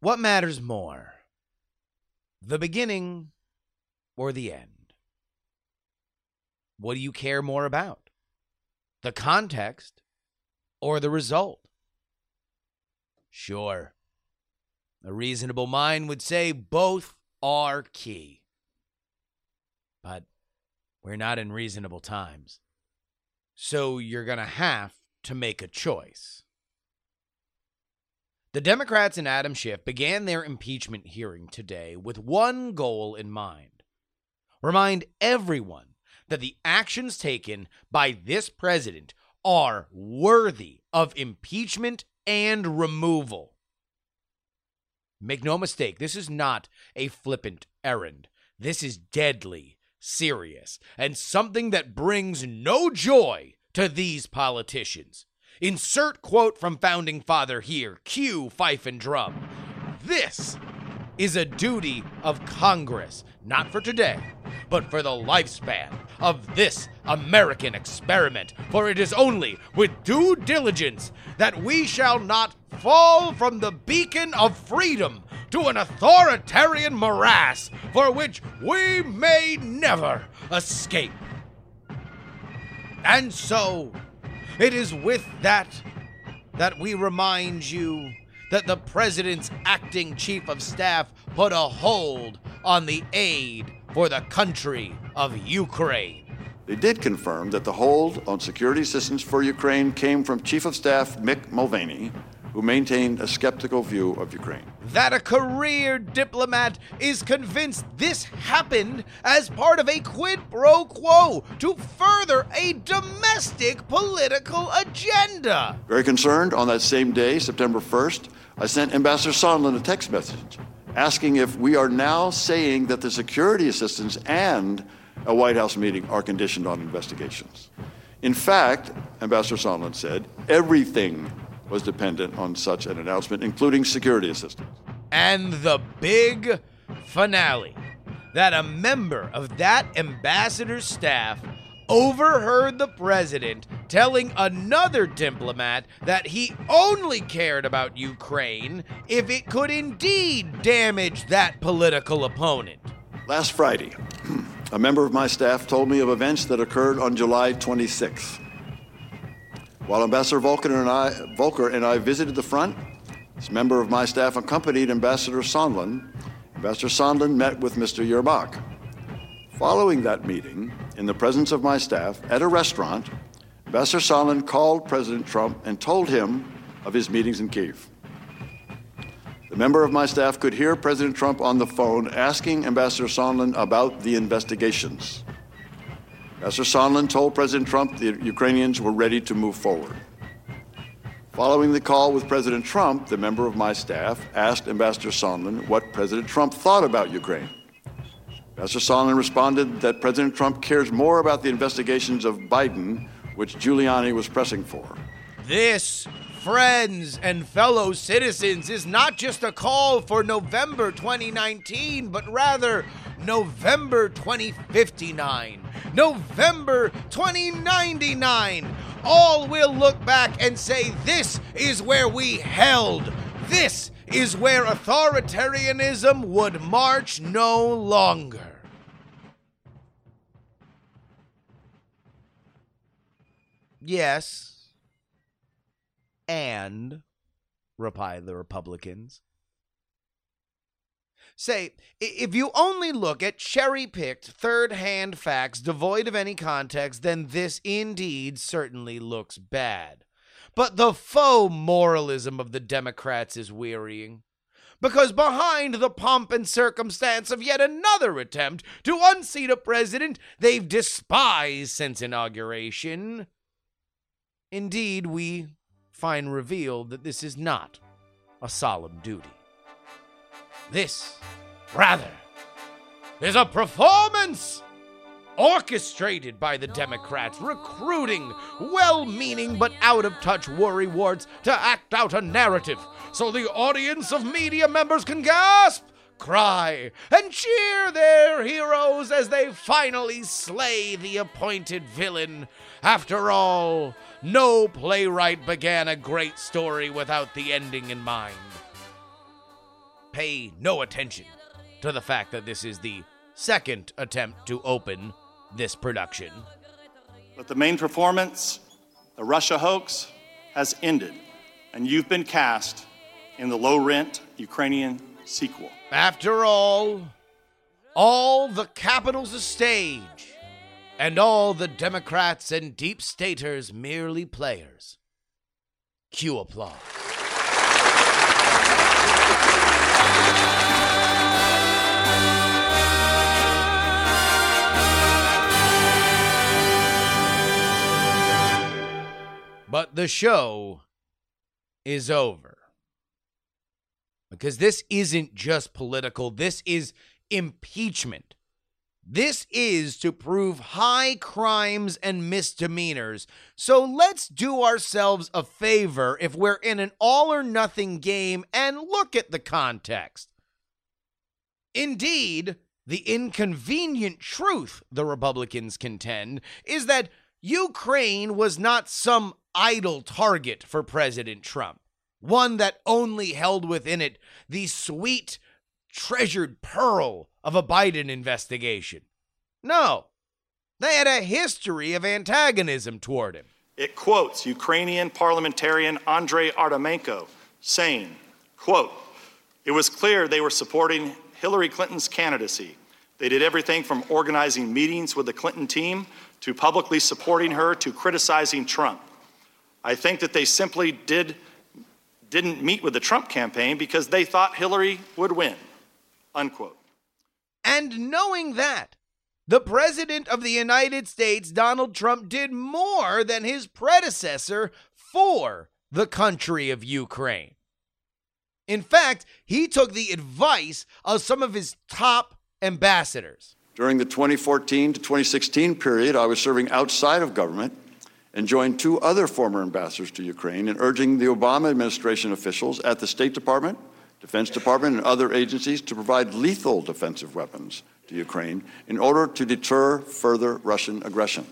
What matters more? The beginning or the end? What do you care more about? The context or the result? Sure. A reasonable mind would say both are key. But we're not in reasonable times. So you're going to have to make a choice. The Democrats and Adam Schiff began their impeachment hearing today with one goal in mind remind everyone that the actions taken by this president are worthy of impeachment and removal. Make no mistake, this is not a flippant errand. This is deadly serious and something that brings no joy to these politicians. Insert quote from Founding Father here. Cue fife and drum. This is a duty of Congress, not for today, but for the lifespan of this American experiment. For it is only with due diligence that we shall not fall from the beacon of freedom to an authoritarian morass for which we may never escape. And so, it is with that that we remind you that the president's acting chief of staff put a hold on the aid for the country of Ukraine. They did confirm that the hold on security assistance for Ukraine came from Chief of Staff Mick Mulvaney, who maintained a skeptical view of Ukraine. That a career diplomat is convinced this happened as part of a quid pro quo to further a domestic political agenda. Very concerned, on that same day, September 1st, I sent Ambassador Sondland a text message asking if we are now saying that the security assistance and a White House meeting are conditioned on investigations. In fact, Ambassador Sondland said, everything was dependent on such an announcement, including security assistance. And the big finale that a member of that ambassador's staff overheard the president telling another diplomat that he only cared about Ukraine if it could indeed damage that political opponent. Last Friday, a member of my staff told me of events that occurred on July 26th. While Ambassador Volker and I, Volker and I visited the front, this member of my staff accompanied Ambassador Sondland. Ambassador Sondland met with Mr. Yermak. Following that meeting, in the presence of my staff, at a restaurant, Ambassador Sondland called President Trump and told him of his meetings in Kiev. The member of my staff could hear President Trump on the phone asking Ambassador Sondland about the investigations. Ambassador Sondland told President Trump the Ukrainians were ready to move forward. Following the call with President Trump, the member of my staff asked Ambassador Sondland what President Trump thought about Ukraine. Ambassador Sondland responded that President Trump cares more about the investigations of Biden, which Giuliani was pressing for. This, friends and fellow citizens, is not just a call for November 2019, but rather November 2059, November 2099. All will look back and say, This is where we held. This is where authoritarianism would march no longer. Yes. And, replied the Republicans, Say, if you only look at cherry picked, third hand facts devoid of any context, then this indeed certainly looks bad. But the faux moralism of the Democrats is wearying. Because behind the pomp and circumstance of yet another attempt to unseat a president they've despised since inauguration, indeed, we find revealed that this is not a solemn duty. This, rather, is a performance orchestrated by the Democrats, recruiting well meaning but out of touch worrywarts to act out a narrative so the audience of media members can gasp, cry, and cheer their heroes as they finally slay the appointed villain. After all, no playwright began a great story without the ending in mind. pay no attention to the fact that this is the second attempt to open this production. But the main performance, the Russia hoax, has ended, and you've been cast in the low rent Ukrainian sequel. After all, all the capital's a stage, and all the Democrats and deep staters merely players. Cue applause. But the show is over. Because this isn't just political, this is impeachment. This is to prove high crimes and misdemeanors. So let's do ourselves a favor if we're in an all or nothing game and look at the context. Indeed, the inconvenient truth, the Republicans contend, is that Ukraine was not some idle target for President Trump, one that only held within it the sweet, treasured pearl of a Biden investigation. No, they had a history of antagonism toward him. It quotes Ukrainian parliamentarian Andrei Artemenko saying, quote, it was clear they were supporting Hillary Clinton's candidacy. They did everything from organizing meetings with the Clinton team to publicly supporting her to criticizing Trump. I think that they simply did, didn't meet with the Trump campaign because they thought Hillary would win. Unquote. And knowing that, the President of the United States, Donald Trump, did more than his predecessor for the country of Ukraine. In fact, he took the advice of some of his top ambassadors. During the 2014 to 2016 period, I was serving outside of government and joined two other former ambassadors to Ukraine in urging the Obama administration officials at the State Department, Defense Department, and other agencies to provide lethal defensive weapons to Ukraine in order to deter further Russian aggression.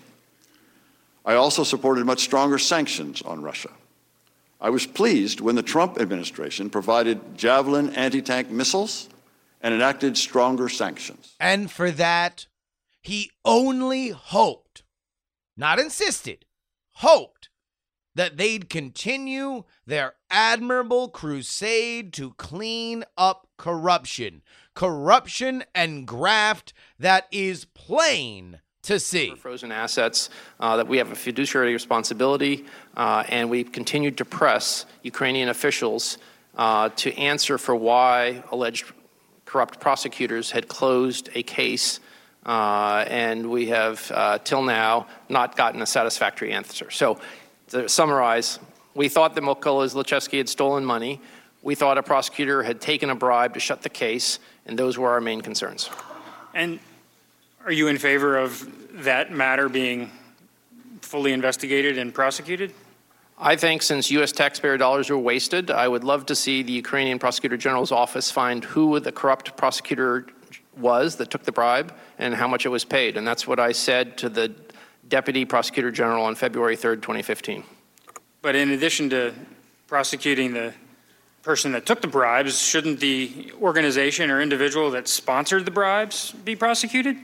I also supported much stronger sanctions on Russia. I was pleased when the Trump administration provided Javelin anti tank missiles and enacted stronger sanctions. And for that, he only hoped, not insisted, hoped that they'd continue their admirable crusade to clean up corruption. Corruption and graft that is plain to see. Frozen assets, uh, that we have a fiduciary responsibility, uh, and we've continued to press Ukrainian officials uh, to answer for why alleged corrupt prosecutors had closed a case uh, and we have, uh, till now, not gotten a satisfactory answer. So, to summarize, we thought that Mykola Zlochevsky had stolen money. We thought a prosecutor had taken a bribe to shut the case, and those were our main concerns. And are you in favor of that matter being fully investigated and prosecuted? I think since U.S. taxpayer dollars were wasted, I would love to see the Ukrainian Prosecutor General's office find who the corrupt prosecutor was that took the bribe and how much it was paid. And that's what I said to the Deputy Prosecutor General on February 3rd, 2015. But in addition to prosecuting the person that took the bribes, shouldn't the organization or individual that sponsored the bribes be prosecuted?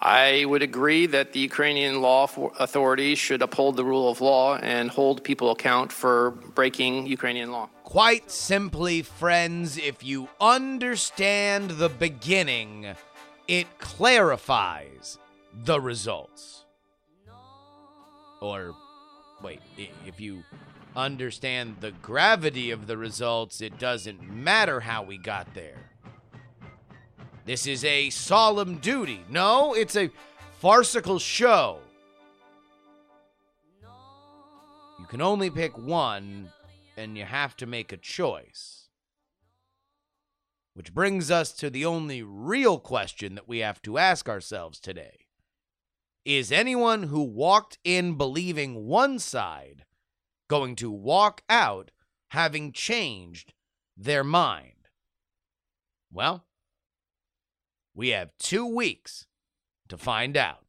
I would agree that the Ukrainian law authorities should uphold the rule of law and hold people account for breaking Ukrainian law. Quite simply, friends, if you understand the beginning, it clarifies the results. Or, wait, if you understand the gravity of the results, it doesn't matter how we got there. This is a solemn duty. No, it's a farcical show. You can only pick one, and you have to make a choice. Which brings us to the only real question that we have to ask ourselves today Is anyone who walked in believing one side going to walk out having changed their mind? Well, we have two weeks to find out.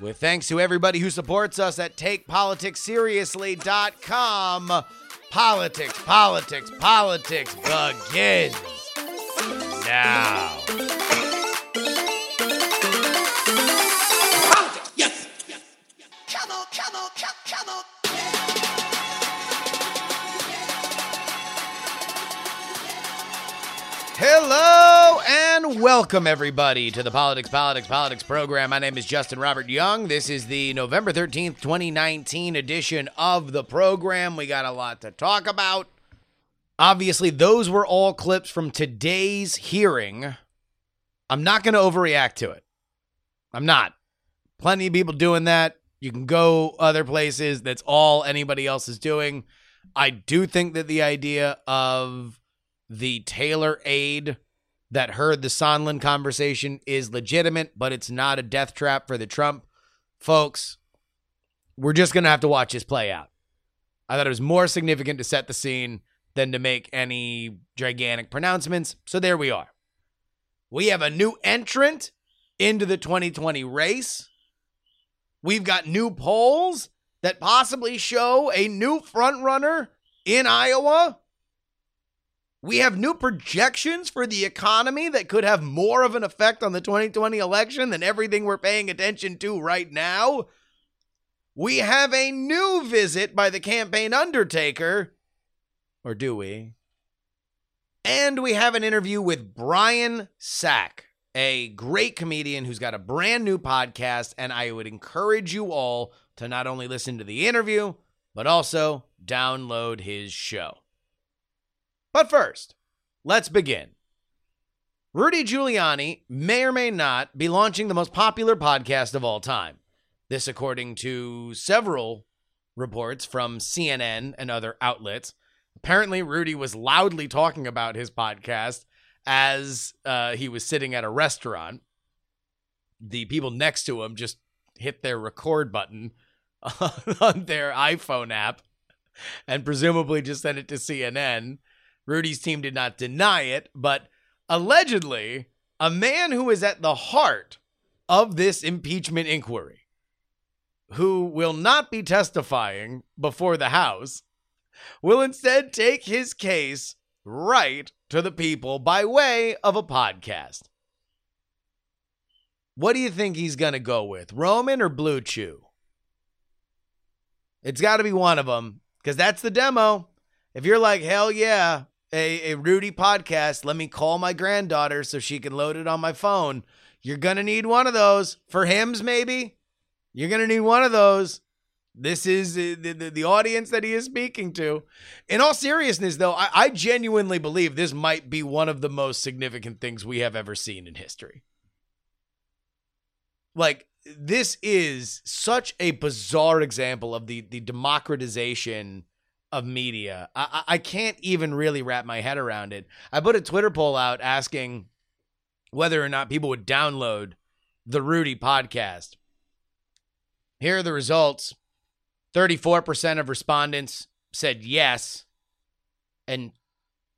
With thanks to everybody who supports us at TakePoliticsSeriously.com. politics, politics, politics begins now. Hello and welcome everybody to the Politics, Politics, Politics program. My name is Justin Robert Young. This is the November 13th, 2019 edition of the program. We got a lot to talk about. Obviously, those were all clips from today's hearing. I'm not going to overreact to it. I'm not. Plenty of people doing that. You can go other places. That's all anybody else is doing. I do think that the idea of the Taylor aide that heard the Sondland conversation is legitimate, but it's not a death trap for the Trump folks. We're just going to have to watch this play out. I thought it was more significant to set the scene than to make any gigantic pronouncements. So there we are. We have a new entrant into the 2020 race. We've got new polls that possibly show a new frontrunner in Iowa. We have new projections for the economy that could have more of an effect on the 2020 election than everything we're paying attention to right now. We have a new visit by the campaign undertaker. Or do we? And we have an interview with Brian Sack, a great comedian who's got a brand new podcast. And I would encourage you all to not only listen to the interview, but also download his show. But first, let's begin. Rudy Giuliani may or may not be launching the most popular podcast of all time. This, according to several reports from CNN and other outlets. Apparently, Rudy was loudly talking about his podcast as uh, he was sitting at a restaurant. The people next to him just hit their record button on their iPhone app and presumably just sent it to CNN. Rudy's team did not deny it, but allegedly, a man who is at the heart of this impeachment inquiry, who will not be testifying before the House, will instead take his case right to the people by way of a podcast. What do you think he's going to go with, Roman or Blue Chew? It's got to be one of them because that's the demo. If you're like, hell yeah, a, a Rudy podcast, let me call my granddaughter so she can load it on my phone. You're going to need one of those for Hims, maybe. You're going to need one of those. This is the, the, the, audience that he is speaking to. In all seriousness, though, I, I genuinely believe this might be one of the most significant things we have ever seen in history. Like, this is such a bizarre example of the, the democratization of media. I, I can't even really wrap my head around it. I put a Twitter poll out asking whether or not people would download the Rudy podcast. Here are the results 34% of respondents said yes, and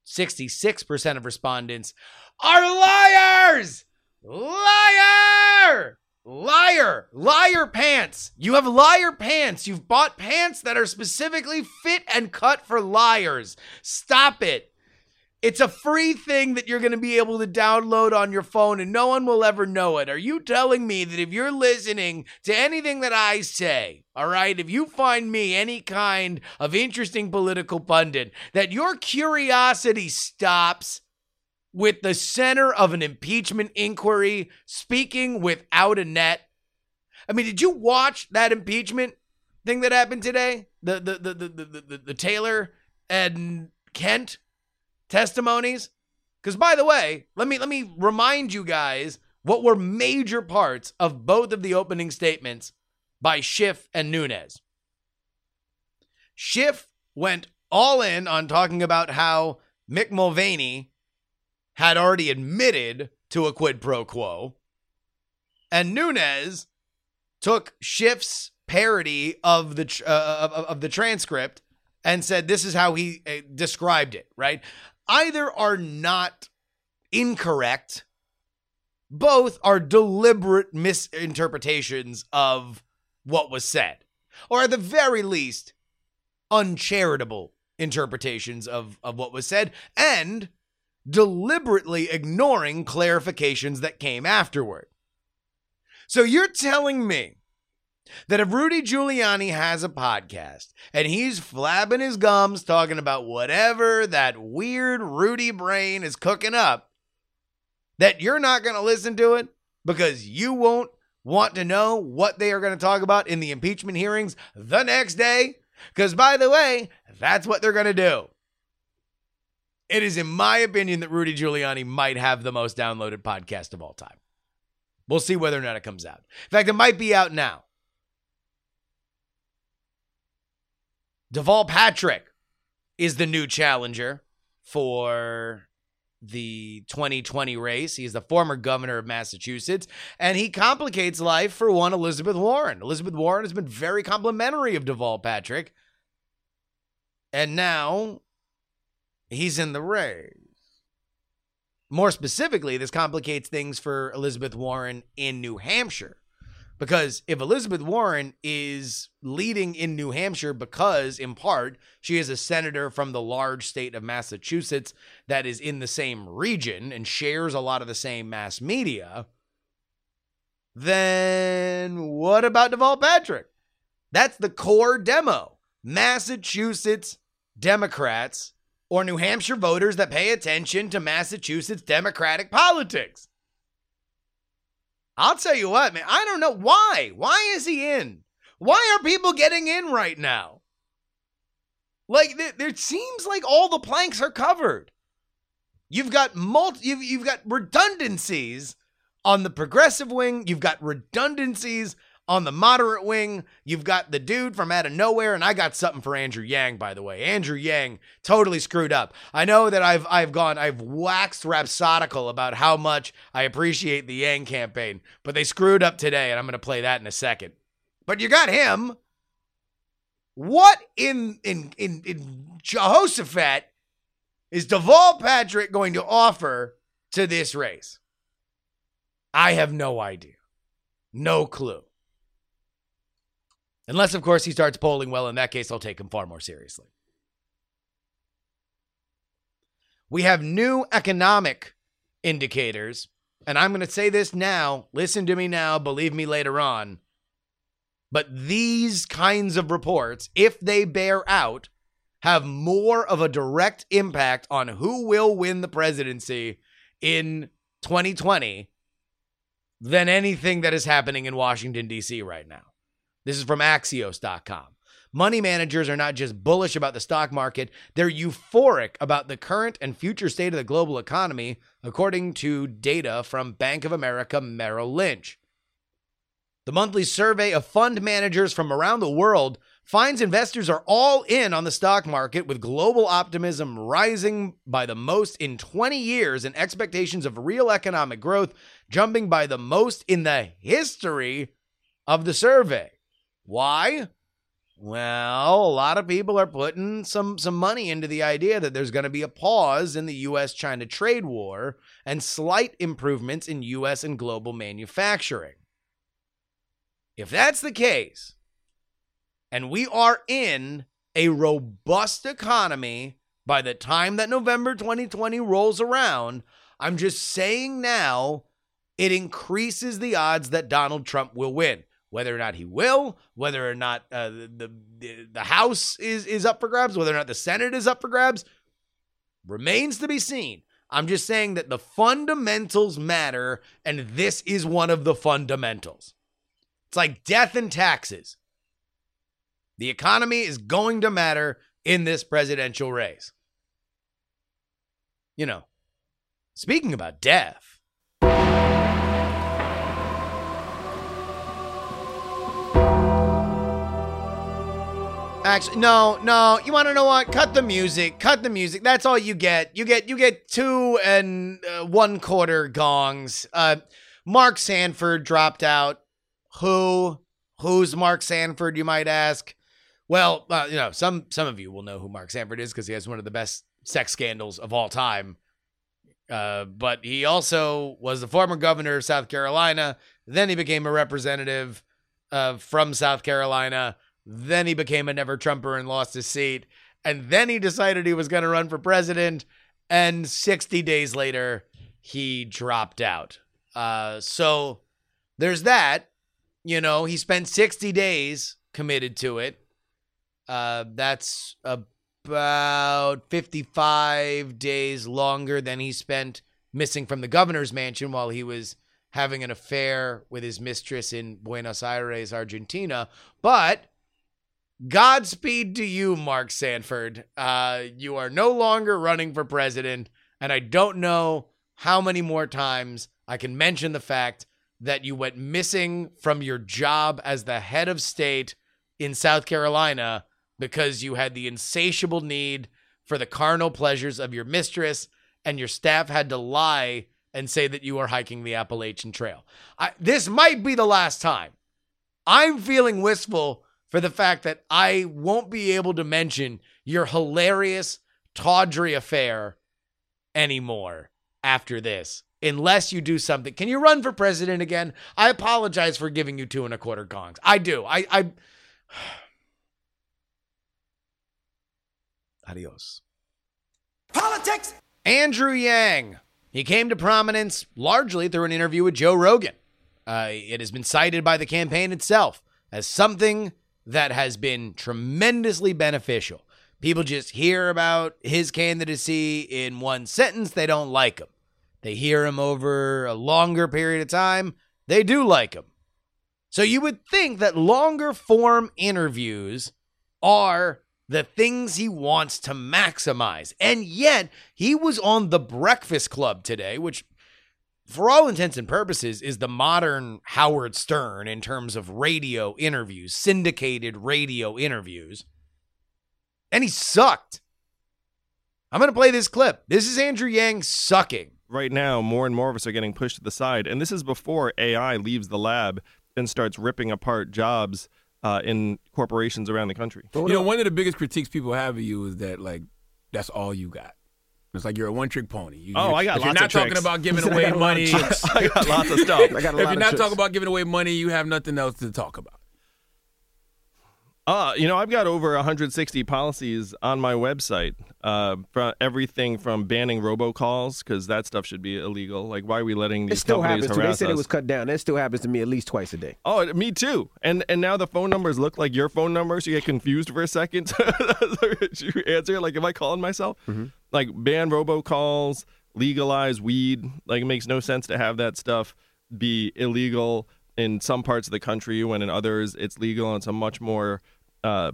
66% of respondents are liars! Liar! Liar! Liar pants! You have liar pants! You've bought pants that are specifically fit and cut for liars. Stop it. It's a free thing that you're going to be able to download on your phone and no one will ever know it. Are you telling me that if you're listening to anything that I say, all right, if you find me any kind of interesting political pundit, that your curiosity stops with the center of an impeachment inquiry speaking without a net. I mean, did you watch that impeachment thing that happened today? The the the the the, the, the Taylor and Kent testimonies? Because by the way, let me let me remind you guys what were major parts of both of the opening statements by Schiff and Nunes. Schiff went all in on talking about how Mick Mulvaney had already admitted to a quid pro quo. And Nunes took Schiff's parody of the uh, of, of the transcript and said this is how he uh, described it, right? Either are not incorrect, both are deliberate misinterpretations of what was said, or at the very least, uncharitable interpretations of, of what was said and deliberately ignoring clarifications that came afterward. So you're telling me that if Rudy Giuliani has a podcast and he's flabbing his gums talking about whatever that weird Rudy brain is cooking up, that you're not going to listen to it because you won't want to know what they are going to talk about in the impeachment hearings the next day? Because, by the way, that's what they're going to do. It is, in my opinion, that Rudy Giuliani might have the most downloaded podcast of all time. We'll see whether or not it comes out. In fact, it might be out now. Deval Patrick is the new challenger for the 2020 race. He's the former governor of Massachusetts, and he complicates life for one Elizabeth Warren. Elizabeth Warren has been very complimentary of Deval Patrick, and now he's in the race. More specifically, this complicates things for Elizabeth Warren in New Hampshire. Because if Elizabeth Warren is leading in New Hampshire because, in part, she is a senator from the large state of Massachusetts that is in the same region and shares a lot of the same mass media, then what about Deval Patrick? That's the core demo. Massachusetts Democrats or New Hampshire voters that pay attention to Massachusetts Democratic politics. I'll tell you what, man, I don't know why. Why is he in? Why are people getting in right now? Like there, seems like all the planks are covered. You've got multi you've, you've got redundancies on the progressive wing, you've got redundancies on the moderate wing, you've got the dude from out of nowhere, and I got something for Andrew Yang, by the way. Andrew Yang totally screwed up. I know that I've I've gone, I've waxed rhapsodical about how much I appreciate the Yang campaign, but they screwed up today, and I'm gonna play that in a second. But you got him. What in in in, in Jehoshaphat is Deval Patrick going to offer to this race? I have no idea. No clue. Unless, of course, he starts polling well. In that case, I'll take him far more seriously. We have new economic indicators. And I'm going to say this now. Listen to me now. Believe me later on. But these kinds of reports, if they bear out, have more of a direct impact on who will win the presidency in 2020 than anything that is happening in Washington, D.C. right now. This is from Axios.com. Money managers are not just bullish about the stock market, they're euphoric about the current and future state of the global economy, according to data from Bank of America Merrill Lynch. The monthly survey of fund managers from around the world finds investors are all in on the stock market with global optimism rising by the most in 20 years and expectations of real economic growth jumping by the most in the history of the survey. Why? Well, a lot of people are putting some some money into the idea that there's going to be a pause in the US China trade war and slight improvements in US and global manufacturing. If that's the case, and we are in a robust economy by the time that November 2020 rolls around, I'm just saying now it increases the odds that Donald Trump will win whether or not he will, whether or not uh, the, the the House is is up for grabs, whether or not the Senate is up for grabs, remains to be seen. I'm just saying that the fundamentals matter, and this is one of the fundamentals. It's like death and taxes. The economy is going to matter in this presidential race. You know, speaking about death. Actually, no, no. You want to know what? Cut the music. Cut the music. That's all you get. You get you get two and uh, one quarter gongs. Uh, Mark Sanford dropped out. Who? Who's Mark Sanford? You might ask. Well, uh, you know, some some of you will know who Mark Sanford is because he has one of the best sex scandals of all time. Uh, but he also was the former governor of South Carolina. Then he became a representative uh, from South Carolina then he became a never Trumper and lost his seat. and then he decided he was going to run for president. And 60 days later, he dropped out. Uh, so there's that. You know, he spent 60 days committed to it. Uh, that's about 55 days longer than he spent missing from the governor's mansion while he was having an affair with his mistress in Buenos Aires, Argentina. But Godspeed to you, Mark Sanford. Uh, you are no longer running for president, and I don't know how many more times I can mention the fact that you went missing from your job as the head of state in South Carolina because you had the insatiable need for the carnal pleasures of your mistress, and your staff had to lie and say that you are hiking the Appalachian Trail. I, this might be the last time. I'm feeling wistful for the fact that I won't be able to mention your hilarious tawdry affair anymore after this, unless you do something. Can you run for president again? I apologize for giving you two and a quarter gongs. I do. I. I Adios. Politics! Andrew Yang. He came to prominence largely through an interview with Joe Rogan. Uh, it has been cited by the campaign itself as something that has been tremendously beneficial. People just hear about his candidacy in one sentence, they don't like him. They hear him over a longer period of time, they do like him. So you would think that longer form interviews are the things he wants to maximize. And yet, he was on The Breakfast Club today, which, for all intents and purposes, is the modern Howard Stern in terms of radio interviews, syndicated radio interviews. And he sucked. I'm going to play this clip. This is Andrew Yang sucking. Right now, more and more of us are getting pushed to the side. And this is before AI leaves the lab and starts ripping apart jobs uh, in corporations around the country. You know, one of the biggest critiques people have of you is that like that's all you got. It's like you're a one trick pony. You, Oh, you're- I got if You're not talking tricks. about giving He said, "I away got a lot of money. I got lots of stuff. I got a if lot you're of not tricks. talking about giving away money, you have nothing else to talk about. Uh, you know, I've got over 160 policies on my website. Uh, from everything from banning robocalls because that stuff should be illegal. Like, why are we letting It these still companies happens too. They said us? it was cut down. That still happens to me at least twice a day. Oh, me too. And and now the phone numbers look like your phone numbers. You get confused for a second. you answer like, am I calling myself? Mm-hmm. Like ban robocalls, legalize weed. Like it makes no sense to have that stuff be illegal in some parts of the country when in others it's legal and it's a much more uh,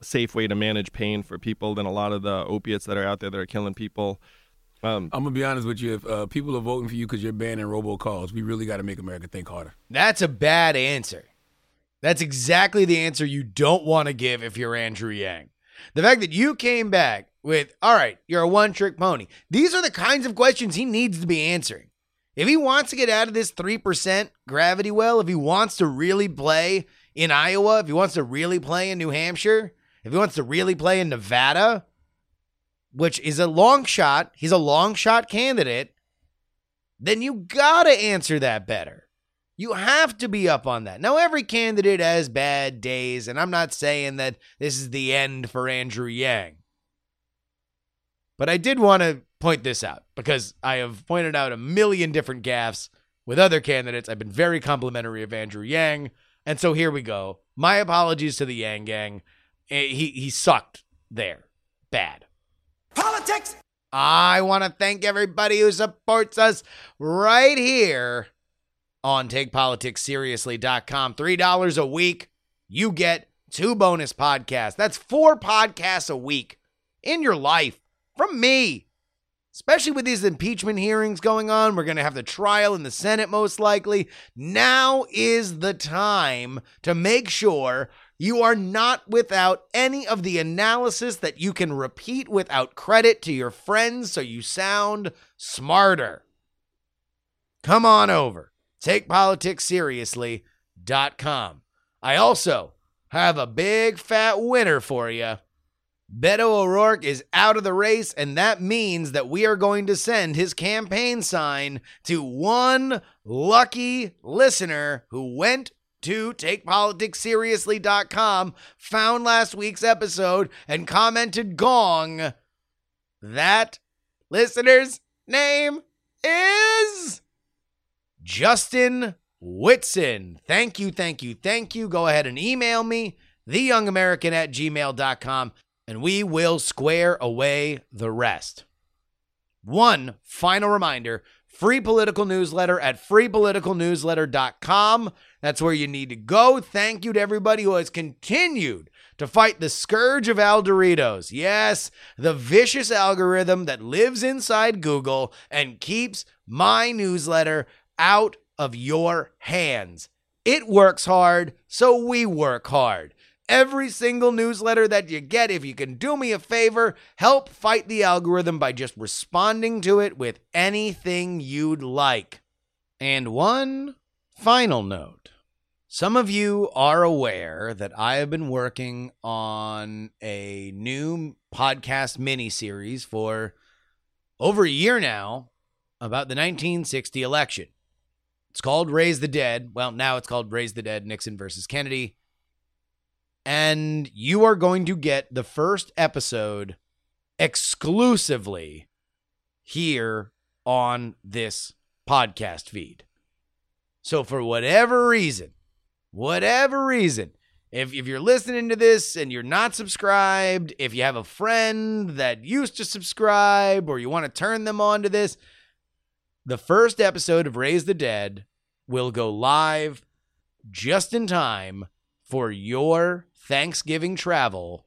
safe way to manage pain for people than a lot of the opiates that are out there that are killing people. Um, I'm gonna be honest with you. If uh, people are voting for you because you're banning robocalls, we really got to make America think harder. That's a bad answer. That's exactly the answer you don't want to give if you're Andrew Yang. The fact that you came back with, all right, you're a one trick pony. These are the kinds of questions he needs to be answering. If he wants to get out of this 3% gravity well, if he wants to really play in Iowa, if he wants to really play in New Hampshire, if he wants to really play in Nevada, which is a long shot, he's a long shot candidate, then you got to answer that better. You have to be up on that. Now, every candidate has bad days, and I'm not saying that this is the end for Andrew Yang. But I did want to point this out because I have pointed out a million different gaffes with other candidates. I've been very complimentary of Andrew Yang. And so here we go. My apologies to the Yang gang. Eh, He, he sucked there. Bad. Politics! I want to thank everybody who supports us right here on TakePoliticsSeriously.com. $3 a week. You get two bonus podcasts. That's four podcasts a week in your life from me. Especially with these impeachment hearings going on, we're going to have the trial in the Senate most likely. Now is the time to make sure you are not without any of the analysis that you can repeat without credit to your friends so you sound smarter. Come on over. TakePoliticsSeriously.com. I also have a big fat winner for you. Beto O'Rourke is out of the race, and that means that we are going to send his campaign sign to one lucky listener who went to takepoliticsseriously.com, found last week's episode, and commented gong. That listener's name is Justin Whitson. Thank you, thank you, thank you. Go ahead and email me, theyoungamerican at gmail.com, and we will square away the rest. One final reminder free political newsletter at freepoliticalnewsletter.com. That's where you need to go. Thank you to everybody who has continued to fight the scourge of Al Aldoritos. Yes, the vicious algorithm that lives inside Google and keeps my newsletter out of your hands. It works hard, so we work hard every single newsletter that you get. If you can do me a favor, help fight the algorithm by just responding to it with anything you'd like. And one final note. Some of you are aware that I have been working on a new podcast mini series for over a year now about the 1960 election. It's called Raise the Dead. Well, now it's called Raise the Dead Nixon versus Kennedy and you are going to get the first episode exclusively here on this podcast feed. So, for whatever reason, whatever reason, if, if you're listening to this and you're not subscribed, if you have a friend that used to subscribe or you want to turn them on to this, the first episode of Raise the Dead will go live just in time for your Thanksgiving travel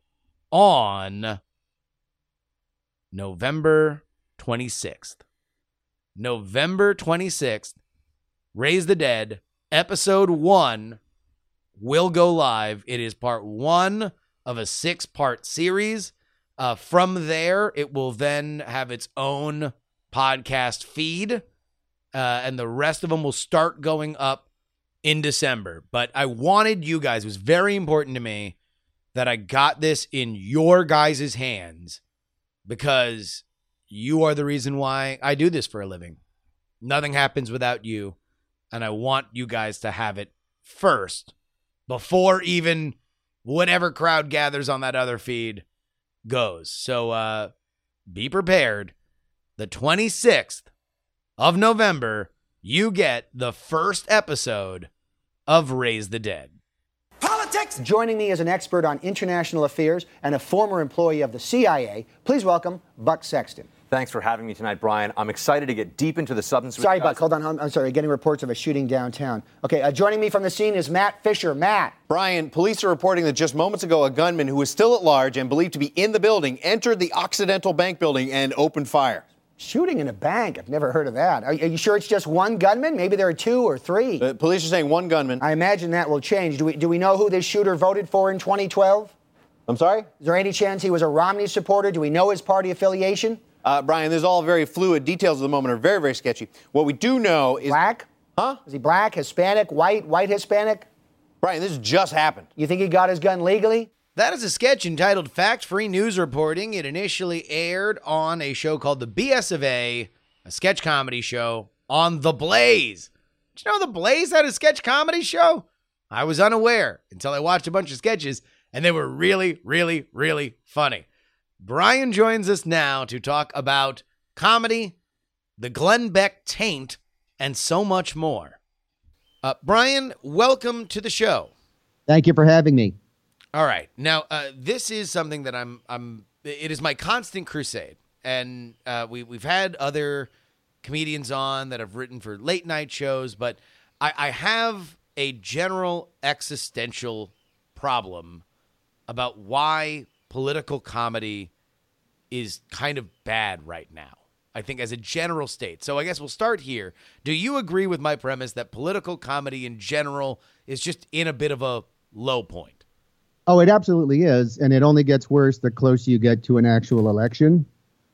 on November 26th. November 26th, Raise the Dead, episode one will go live. It is part one of a six part series. Uh, from there, it will then have its own podcast feed, uh, and the rest of them will start going up in December. But I wanted you guys, it was very important to me that I got this in your guys' hands because you are the reason why I do this for a living. Nothing happens without you. And I want you guys to have it first before even whatever crowd gathers on that other feed goes. So uh be prepared. The 26th of November, you get the first episode of Raise the Dead. Politics! Joining me as an expert on international affairs and a former employee of the CIA, please welcome Buck Sexton. Thanks for having me tonight, Brian. I'm excited to get deep into the substance. Sorry, Buck. Hold on. I'm, I'm sorry. Getting reports of a shooting downtown. Okay, uh, joining me from the scene is Matt Fisher. Matt. Brian, police are reporting that just moments ago, a gunman who is still at large and believed to be in the building entered the Occidental Bank building and opened fire. Shooting in a bank. I've never heard of that. Are, are you sure it's just one gunman? Maybe there are two or three. Uh, police are saying one gunman. I imagine that will change. Do we, do we know who this shooter voted for in 2012? I'm sorry? Is there any chance he was a Romney supporter? Do we know his party affiliation? Uh, Brian, this is all very fluid. Details of the moment are very, very sketchy. What we do know is. Black? Huh? Is he black, Hispanic, white, white Hispanic? Brian, this just happened. You think he got his gun legally? That is a sketch entitled Fact Free News Reporting. It initially aired on a show called The BS of A, a sketch comedy show on The Blaze. Did you know The Blaze had a sketch comedy show? I was unaware until I watched a bunch of sketches, and they were really, really, really funny. Brian joins us now to talk about comedy, the Glenn Beck taint, and so much more. Uh, Brian, welcome to the show. Thank you for having me. All right. Now, uh, this is something that I'm. I'm. It is my constant crusade, and uh, we we've had other comedians on that have written for late night shows, but I, I have a general existential problem about why political comedy is kind of bad right now. I think as a general state. So I guess we'll start here. Do you agree with my premise that political comedy in general is just in a bit of a low point? Oh, it absolutely is, and it only gets worse the closer you get to an actual election.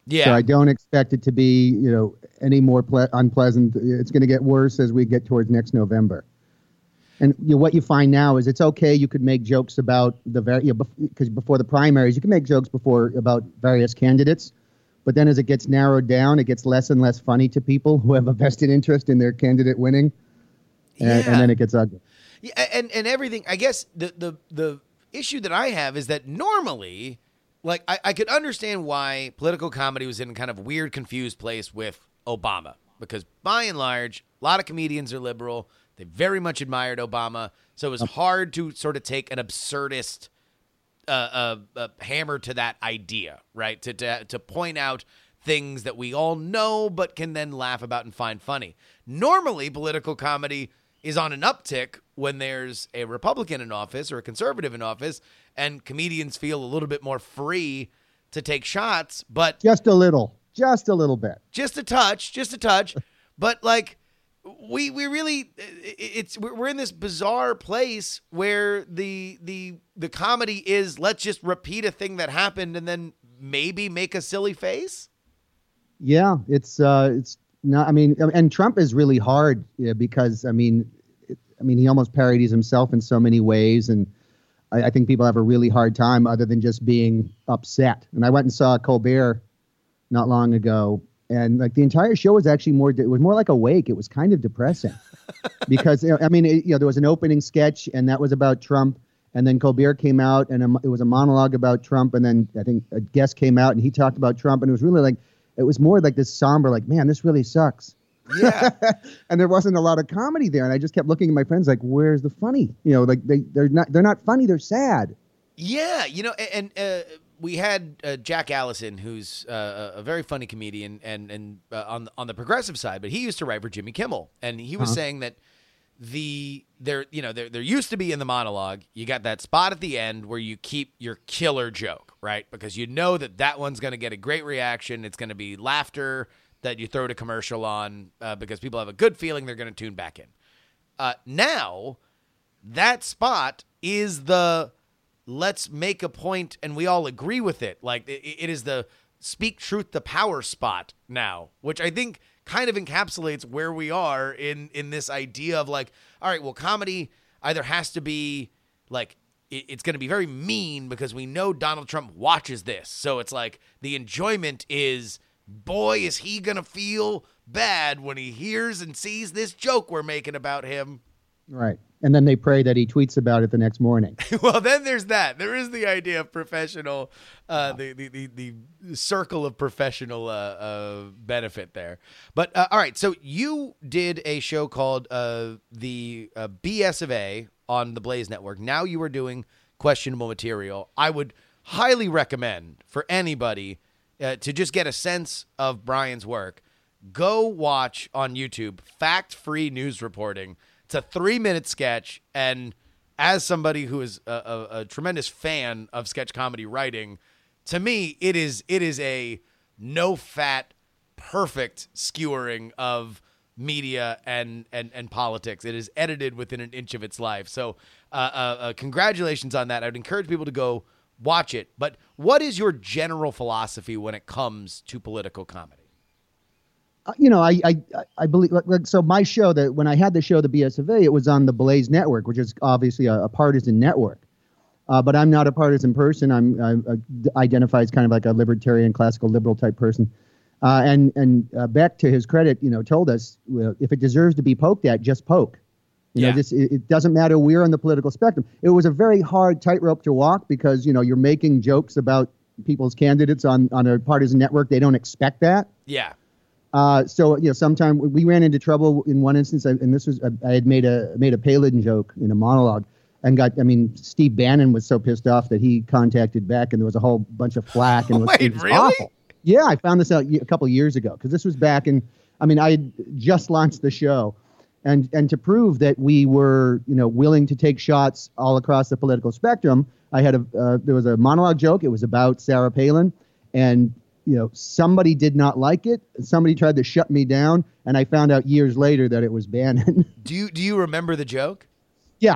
Yeah. So I don't expect it to be, you know, any more ple- unpleasant. It's going to get worse as we get towards next November. And you know, what you find now is it's okay. You could make jokes about the very, because you know, before the primaries, you can make jokes before about various candidates. But then as it gets narrowed down, it gets less and less funny to people who have a vested interest in their candidate winning. And, Yeah. and then it gets ugly. Yeah, and and everything. I guess the the the issue that I have is that normally, like I, I could understand why political comedy was in kind of weird, confused place with Obama because by and large, a lot of comedians are liberal. They very much admired Obama, so it was hard to sort of take an absurdist uh, uh, uh, hammer to that idea, right? To, to to point out things that we all know but can then laugh about and find funny. Normally, political comedy is on an uptick when there's a Republican in office or a conservative in office, and comedians feel a little bit more free to take shots, but Just a little, just a little bit. just a touch, just a touch. But like, we we really it's we're we're in this bizarre place where the the the comedy is let's just repeat a thing that happened and then maybe make a silly face. Yeah, it's uh, it's not. I mean, um, and Trump is really hard yeah, because I mean, it, I mean, he almost parodies himself in so many ways, and I, I think people have a really hard time other than just being upset. And I went and saw Colbert not long ago, and like the entire show was actually more. It was more like a wake. It was kind of depressing because you know, I mean, it, you know, there was an opening sketch, and that was about Trump. And then Colbert came out, and a, it was a monologue about Trump. And then I think a guest came out, and he talked about Trump, and it was really like it was more like this somber, like, man, this really sucks. Yeah. and there wasn't a lot of comedy there. And I just kept looking at my friends like, where's the funny? You know, like they, they're not they're not funny, they're sad. Yeah, you know, and uh, we had uh, Jack Allison, who's uh, a very funny comedian, and and uh, on on the progressive side, but he used to write for Jimmy Kimmel, and he was Uh-huh. saying that the there you know there there used to be in the monologue you got that spot at the end where you keep your killer joke right? Because you know that that one's going to get a great reaction. It's going to be laughter that you throw to commercial on uh, because people have a good feeling they're going to tune back in. Uh, now that spot is the let's make a point and we all agree with it. Like it, it is the speak truth to power spot now which i think kind of encapsulates where we are in in this idea of like all right well comedy either has to be like it- it's going to be very mean because we know Donald Trump watches this. So it's like the enjoyment is boy is he going to feel bad when he hears and sees this joke we're making about him Right. And then they pray that he tweets about it the next morning. well, then there's that. There is the idea of professional, uh, the, the, the, the circle of professional uh, uh, benefit there. But uh, all right, so you did a show called uh, the uh, BS of A on the Blaze Network. Now you are doing questionable material. I would highly recommend for anybody uh, to just get a sense of Brian's work. Go watch on YouTube fact free news reporting. It's a three minute sketch. And as somebody who is a, a, a tremendous fan of sketch comedy writing, to me, it is it is a no fat, perfect skewering of media and, and, and politics. It is edited within an inch of its life. So, uh, uh, uh, congratulations on that. I would encourage people to go watch it. But what is your general philosophy when it comes to political comedy? You know, I I I believe like, like, so. My show that when I had the show, the BS of A, it was on the Blaze Network, which is obviously a, a partisan network. Uh, but I'm not a partisan person. I'm I, I identify as kind of like a libertarian, classical liberal type person. Uh, and and uh, Beck, to his credit, you know, told us well, if it deserves to be poked at, just poke. You Yeah. know, this it, it doesn't matter where on the political spectrum. It was a very hard tightrope to walk because you know you're making jokes about people's candidates on on a partisan network. They don't expect that. Yeah. Uh, so you know, sometime we ran into trouble in one instance, and this was I had made a made a Palin joke in a monologue, and got I mean Steve Bannon was so pissed off that he contacted Beck, and there was a whole bunch of flack, and it was, Wait, it was really? awful. Yeah, I found this out a couple years ago because this was back in. I mean, I had just launched the show, and and to prove that we were you know willing to take shots all across the political spectrum, I had a uh, there was a monologue joke. It was about Sarah Palin, and you know somebody did not like it. Somebody tried to shut me down, and I found out years later that it was Bannon. Do you do you remember the joke? yeah.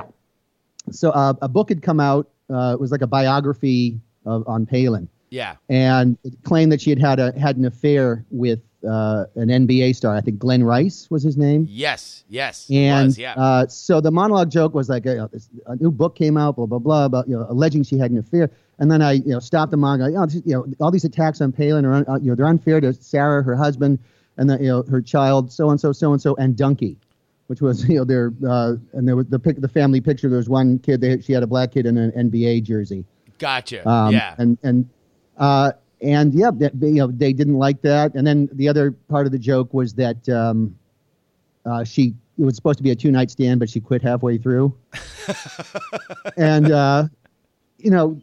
So uh, a book had come out. Uh, it was like a biography of, on Palin Yeah. and it claimed that she had had a had an affair with uh, an NBA star. I think Glen Rice was his name. Yes. Yes. And was, yeah. uh, so the monologue joke was like, this, a new book came out, blah blah blah, about you know alleging she had an affair. And then I you know stopped the manga. You know, this- you know all these attacks on Palin are un, uh, you know they're unfair to Sarah, her husband, and the, you know her child, so and so, so and so, and Donkey. which was you know there uh, and there was the pic, the family picture. There was one kid. They, she had a black kid in an NBA jersey. Gotcha. Um, yeah. And and uh, and yeah, that, you know they didn't like that. And then the other part of the joke was that um, uh, she it was supposed to be a two night stand, but she quit halfway through. and uh, you know.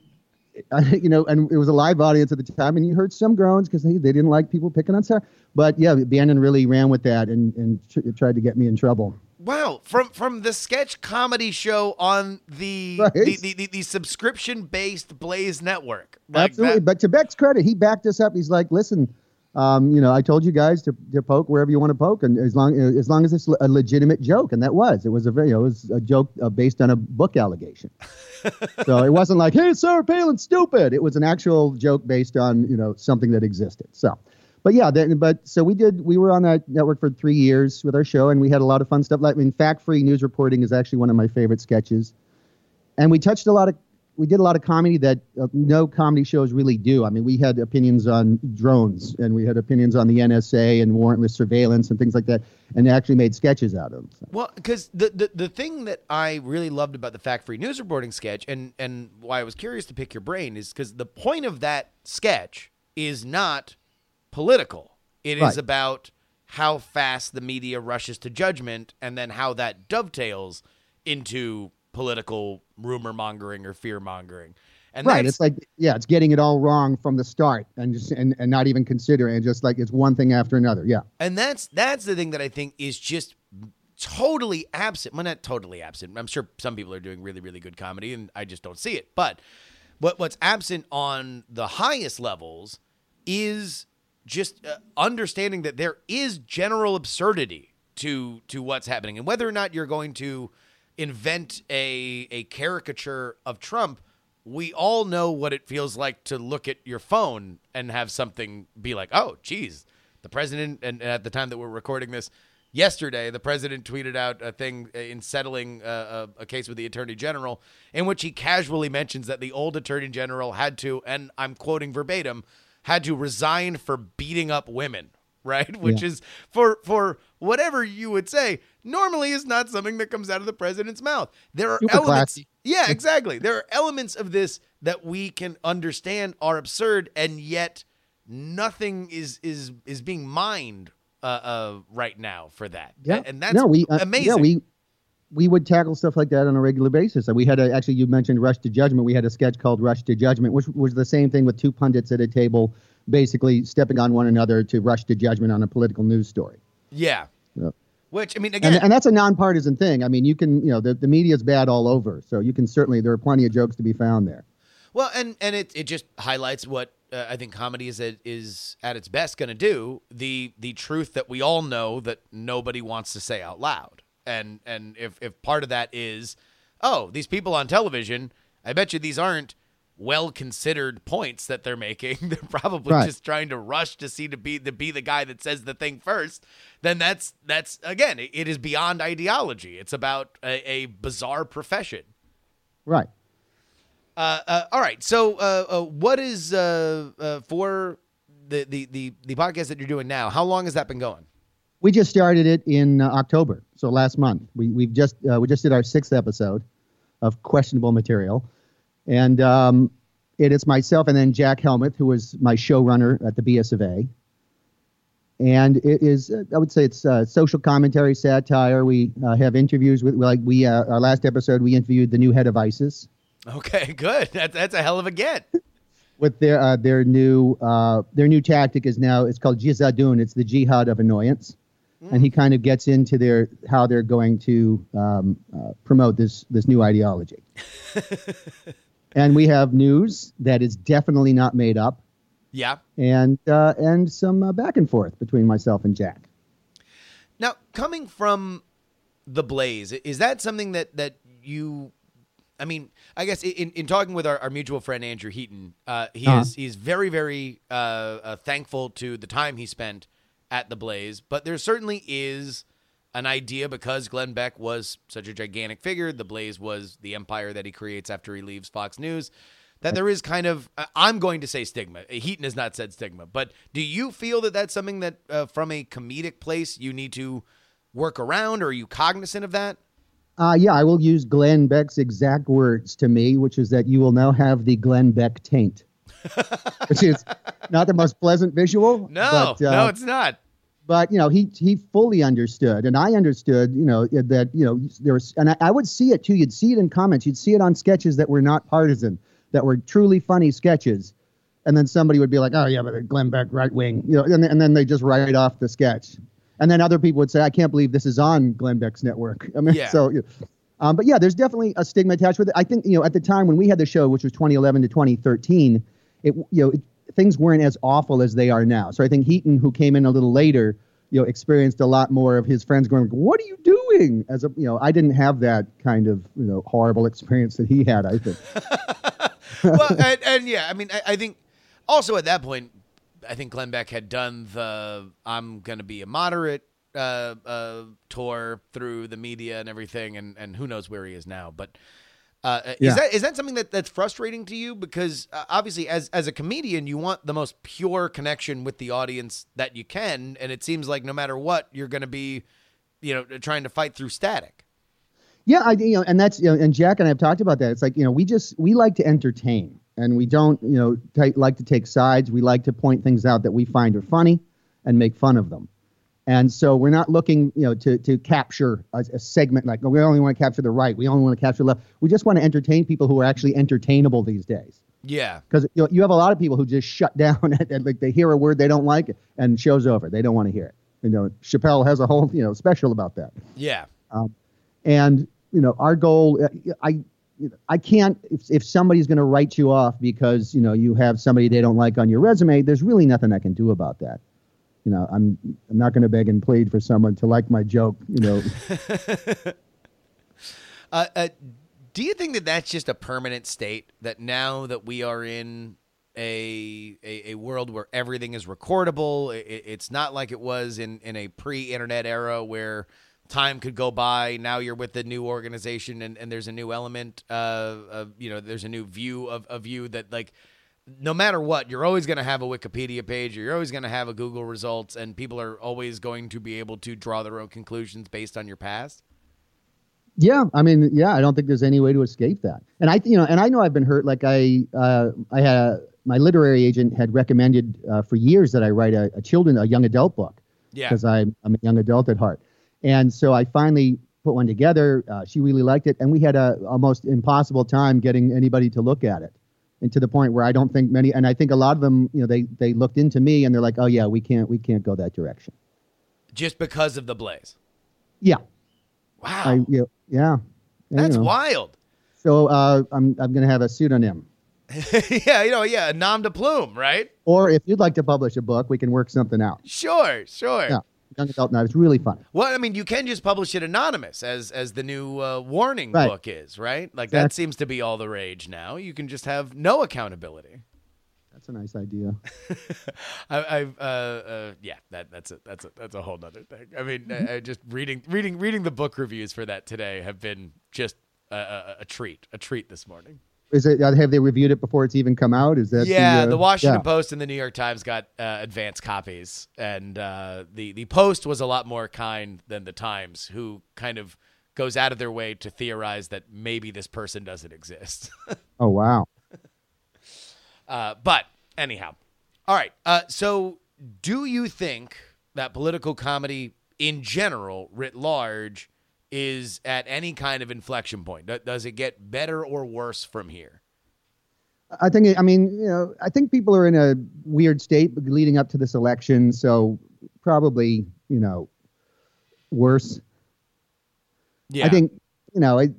I, you know, and it was a live audience at the time, and you heard some groans because they, they didn't like people picking on Sarah. But yeah, Bannon really ran with that and, and tr- tried to get me in trouble. Wow, from from the sketch comedy show on the Right. the, the, the, the subscription based Blaze network. Like Absolutely. that- But to Beck's credit, he backed us up. He's like, listen, um, you know, I told you guys to, to poke wherever you want to poke, and as long as long as it's a legitimate joke, and that was. It was a you know, it was a joke uh, based on a book allegation. so it wasn't like, hey, Sarah Palin, stupid. It was an actual joke based on you know something that existed. So. But yeah, then, but so we did. We were on that network for three years with our show, and we had a lot of fun stuff. Like, I mean, fact-free news reporting is actually one of my favorite sketches and we touched a lot of we did a lot of comedy that uh, no comedy shows really do. I mean, we had opinions on drones and we had opinions on the NSA and warrantless surveillance and things like that, and actually made sketches out of them. So, Well, because the, the the thing that I really loved about the fact free news reporting sketch, and and why I was curious to pick your brain, is because the point of that sketch is not political. It is Right. about how fast the media rushes to judgment, and then how that dovetails into political rumor mongering or fear mongering. And right, it's like yeah, it's getting it all wrong from the start and just and, and not even considering and just like it's one thing after another. Yeah. And that's that's the thing that I think is just totally absent. Well, not totally absent. I'm sure some people are doing really, really good comedy, and I just don't see it. But what what's absent on the highest levels is just uh, understanding that there is general absurdity to to what's happening, and whether or not you're going to invent a a caricature of Trump. We all know what it feels like to look at your phone and have something be like, "Oh, geez, the president." And at the time that we're recording this, yesterday, the president tweeted out a thing in settling uh, a, a case with the attorney general, in which he casually mentions that the old attorney general had to, and I'm quoting verbatim, had to resign for beating up women. Right, which Yeah. is for for whatever you would say normally is not something that comes out of the president's mouth. There are Super elements. classy. Yeah, exactly. There are elements of this that we can understand are absurd, and yet nothing is is is being mined uh, uh, right now for that. Yeah, and that's no, we uh, amazing. Yeah, we we would tackle stuff like that on a regular basis. And we had a, actually you mentioned Rush to Judgment. We had a sketch called Rush to Judgment, which was the same thing with two pundits at a table, basically stepping on one another to rush to judgment on a political news story. yeah. Which I mean, again, And, and that's a nonpartisan thing. I mean, you can, you know, the, the media is bad all over, so you can certainly there are plenty of jokes to be found there. Well, and and it it just highlights what uh, I think comedy is at, is at its best going to do the the truth that we all know that nobody wants to say out loud. And and if if part of that is, oh, these people on television, I bet you these aren't well considered points that they're making. They're probably Right. just trying to rush to see to be to be the guy that says the thing first. Then that's that's again, it, it is beyond ideology. It's about a, a bizarre profession. Right. Uh, uh, all right. So, uh, uh, what is uh, uh, for the, the the the podcast that you're doing now? How long has that been going? We just started it in uh, October, so last month. We we've just uh, we just did our sixth episode of questionable material, and um, it is myself and then Jack Helmuth, who was my showrunner at the BS of A. And it is, I would say, it's uh, social commentary, satire. We uh, have interviews with, like we, uh, our last episode, we interviewed the new head of ISIS Okay, good. That, that's a hell of a get. with their uh, their new uh, their new tactic is now it's called jihadun. It's the jihad of annoyance, and he kind of gets into their how they're going to um, uh, promote this this new ideology. and we have news that is definitely not made up, Yeah. and uh, and some uh, back and forth between myself and Jack. Now, coming from the Blaze, is that something that that you? I mean, I guess in, in talking with our, our mutual friend Andrew Heaton, uh, he Uh-huh. is he's very very uh, uh, thankful to the time he spent at the Blaze, but there certainly is an idea because Glenn Beck was such a gigantic figure. The Blaze was the empire that he creates after he leaves Fox News. That there is kind of, uh, I'm going to say stigma. Heaton has not said stigma, but do you feel that that's something that, uh, from a comedic place, you need to work around, or are you cognizant of that? Uh, yeah, I will use Glenn Beck's exact words to me, which is that you will now have the Glenn Beck taint, which is not the most pleasant visual. No, but, uh, no, it's not. But you know he he fully understood and i understood you know that you know there was and I, I would see it too. You'd see it in comments. You'd see it on sketches that were not partisan that were truly funny sketches. And then somebody would be like oh yeah but glenn beck right wing you know and, and then they just write off the sketch. And then other people would say i can't believe this is on glenn beck's network. I mean Yeah. so you know, um, but yeah there's definitely a stigma attached with it. I think you know at the time when we had the show which was 2011 to 2013 it you know it, things weren't as awful as they are now. So I think Heaton, who came in a little later, you know, experienced a lot more of his friends going, "What are you doing?" As a, you know, I didn't have that kind of you know horrible experience that he had. I think. well, and, and yeah, I mean, I, I think also at that point, I think Glenn Beck had done the "I'm going to be a moderate" uh, uh, tour through the media and everything, and and who knows where he is now. But uh, Yeah. is that is that something that that's frustrating to you? Because uh, obviously, as as a comedian, you want the most pure connection with the audience that you can, and it seems like no matter what, you're going to be, you know, trying to fight through static. Yeah, I you know, and that's you know, and Jack and I have talked about that. It's like you know, we just we like to entertain, and we don't you know ta like to take sides. We like to point things out that we find are funny, and make fun of them. And so we're not looking you know to to capture a, a segment like "Oh, we only want to capture the right, we only want to capture the left. We just want to entertain people who are actually entertainable these days. Yeah. Because you know, you have a lot of people who just shut down at, at, like they hear a word they don't like it, and show's over. They don't want to hear it. You know, Chappelle has a whole you know special about that. Yeah. Um, and you know, our goal, uh, I, I can't. If if somebody's going to write you off because you know you have somebody they don't like on your resume, there's really nothing I can do about that. You know, I'm I'm not going to beg and plead for someone to like my joke. You know, Uh, uh, do you think that that's just a permanent state? That now that we are in a a, a world where everything is recordable, i it's not like it was in in a pre-internet era where time could go by. Now you're with the new organization, and, and there's a new element uh, of you know there's a new view of of you that like. No matter what, you're always going to have a Wikipedia page, or you're always going to have a Google results, and people are always going to be able to draw their own conclusions based on your past. yeah, I mean, yeah, I don't think there's any way to escape that. And I, you know, and I know I've been hurt. Like I, uh, I had a, my literary agent had recommended uh, for years that I write a, a children, a young adult book. Yeah. because I'm, I'm a young adult at heart. And so I finally put one together. Uh, she really liked it, and we had a almost impossible time getting anybody to look at it, and to the point where I don't think many, and I think a lot of them, you know, they they looked into me and they're like, oh yeah, we can't we can't go that direction. Just because of the blaze. Yeah. Wow. I, yeah. You That's know. wild. So uh, I'm I'm gonna have a pseudonym, yeah, you know, yeah, a nom de plume, right? or if you'd like to publish a book, we can work something out. Sure, sure. Yeah. Young adult now. It's really fun. Well, I mean, you can just publish it anonymous, as as the new uh, warning Right. book is, right? Like that seems to be all the rage now. You can just have no accountability. That's a nice idea. I, I've, uh, uh, yeah, that that's a that's a that's a whole other thing. I mean, I, I just reading reading reading the book reviews for that today have been just a, a, a treat, a treat this morning. Is it? Have they reviewed it before it's even come out? Is that yeah, the, the, uh, Washington yeah. Post and the New York Times got uh, advanced copies, and uh, the the Post was a lot more kind than the Times, who kind of goes out of their way to theorize that maybe this person doesn't exist. Oh wow. uh, but anyhow, all right. Uh, so, do you think that political comedy in general, writ large, is at any kind of inflection point? Does it get better or worse from here? I think. I mean, you know, I think people are in a weird state leading up to this election, so probably, you know, worse. Yeah. I think, you know, I,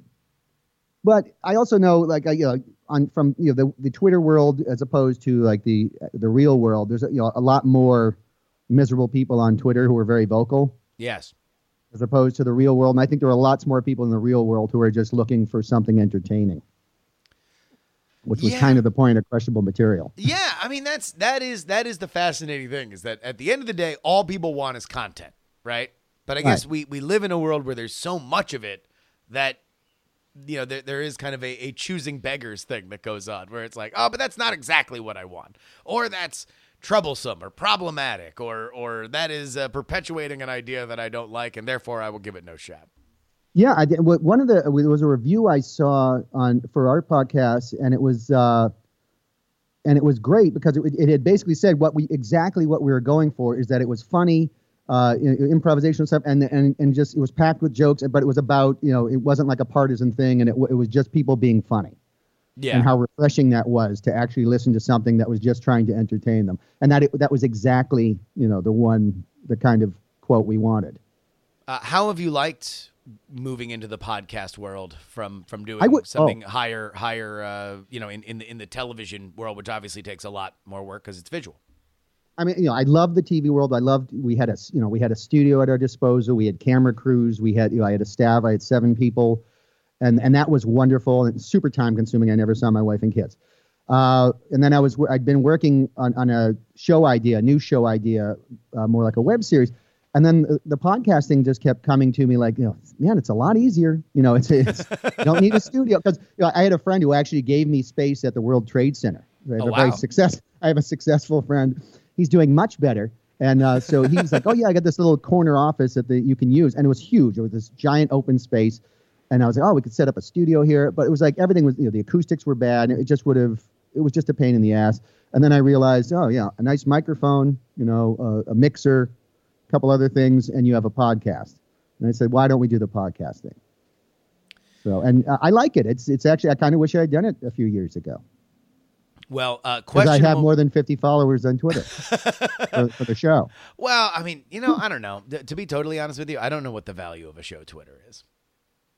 but I also know, like, I, you know, on from you know the the Twitter world as opposed to like the the real world. There's a you know a lot more miserable people on Twitter who are very vocal Yes. As opposed to the real world. And I think there are lots more people in the real world who are just looking for something entertaining, which was Yeah. kind of the point of questionable material. Yeah, I mean that's that is that is the fascinating thing is that at the end of the day, all people want is content, right? But I guess we we live in a world where there's so much of it that you know there there is kind of a, a choosing beggars thing that goes on where it's like, oh, but that's not exactly what I want, or that's troublesome or problematic or or that is uh, perpetuating an idea that I don't like and therefore I will give it no shot. Yeah, I did. One of the there was a review I saw on for our podcast, and it was uh, and it was great because it, it had basically said what we exactly what we were going for is that it was funny, uh, improvisational stuff, and and and just it was packed with jokes, but it was about you know it wasn't like a partisan thing, and it it was just people being funny. Yeah. And how refreshing that was to actually listen to something that was just trying to entertain them, and that it, that was exactly you know the one the kind of quote we wanted. Uh, how have you liked moving into the podcast world from from doing would- something oh. higher higher uh, you know in, in the in the television world which obviously takes a lot more work because it's visual. I mean, you know, I love the TV world. I loved. We had a, you know, we had a studio at our disposal. We had camera crews. We had, you know, I had a staff. I had seven people, and and that was wonderful and super time consuming. I never saw my wife and kids. Uh, and then I was, I'd been working on, on a show idea, a new show idea, uh, more like a web series. And then the, the podcasting just kept coming to me like, you know, man, it's a lot easier. You know, it's, it's you don't need a studio because you know, I had a friend who actually gave me space at the World Trade Center. I have Oh, a very success. I have a successful friend. He's doing much better. And uh, so he's like, oh yeah, I got this little corner office that the, you can use, and it was huge. It was this giant open space, and I was like, oh, we could set up a studio here. But it was like everything was, you know, the acoustics were bad. It just would have, it was just a pain in the ass. And then I realized, oh yeah, a nice microphone, you know, uh, a mixer, a couple other things, and you have a podcast. And I said, why don't we do the podcast thing? So, and uh, I like it. It's it's actually I kind of wish I had done it a few years ago Well, uh, because I have more than fifty followers on Twitter for, for the show. Well, I mean, you know, I don't know. To be totally honest with you, I don't know what the value of a show Twitter is.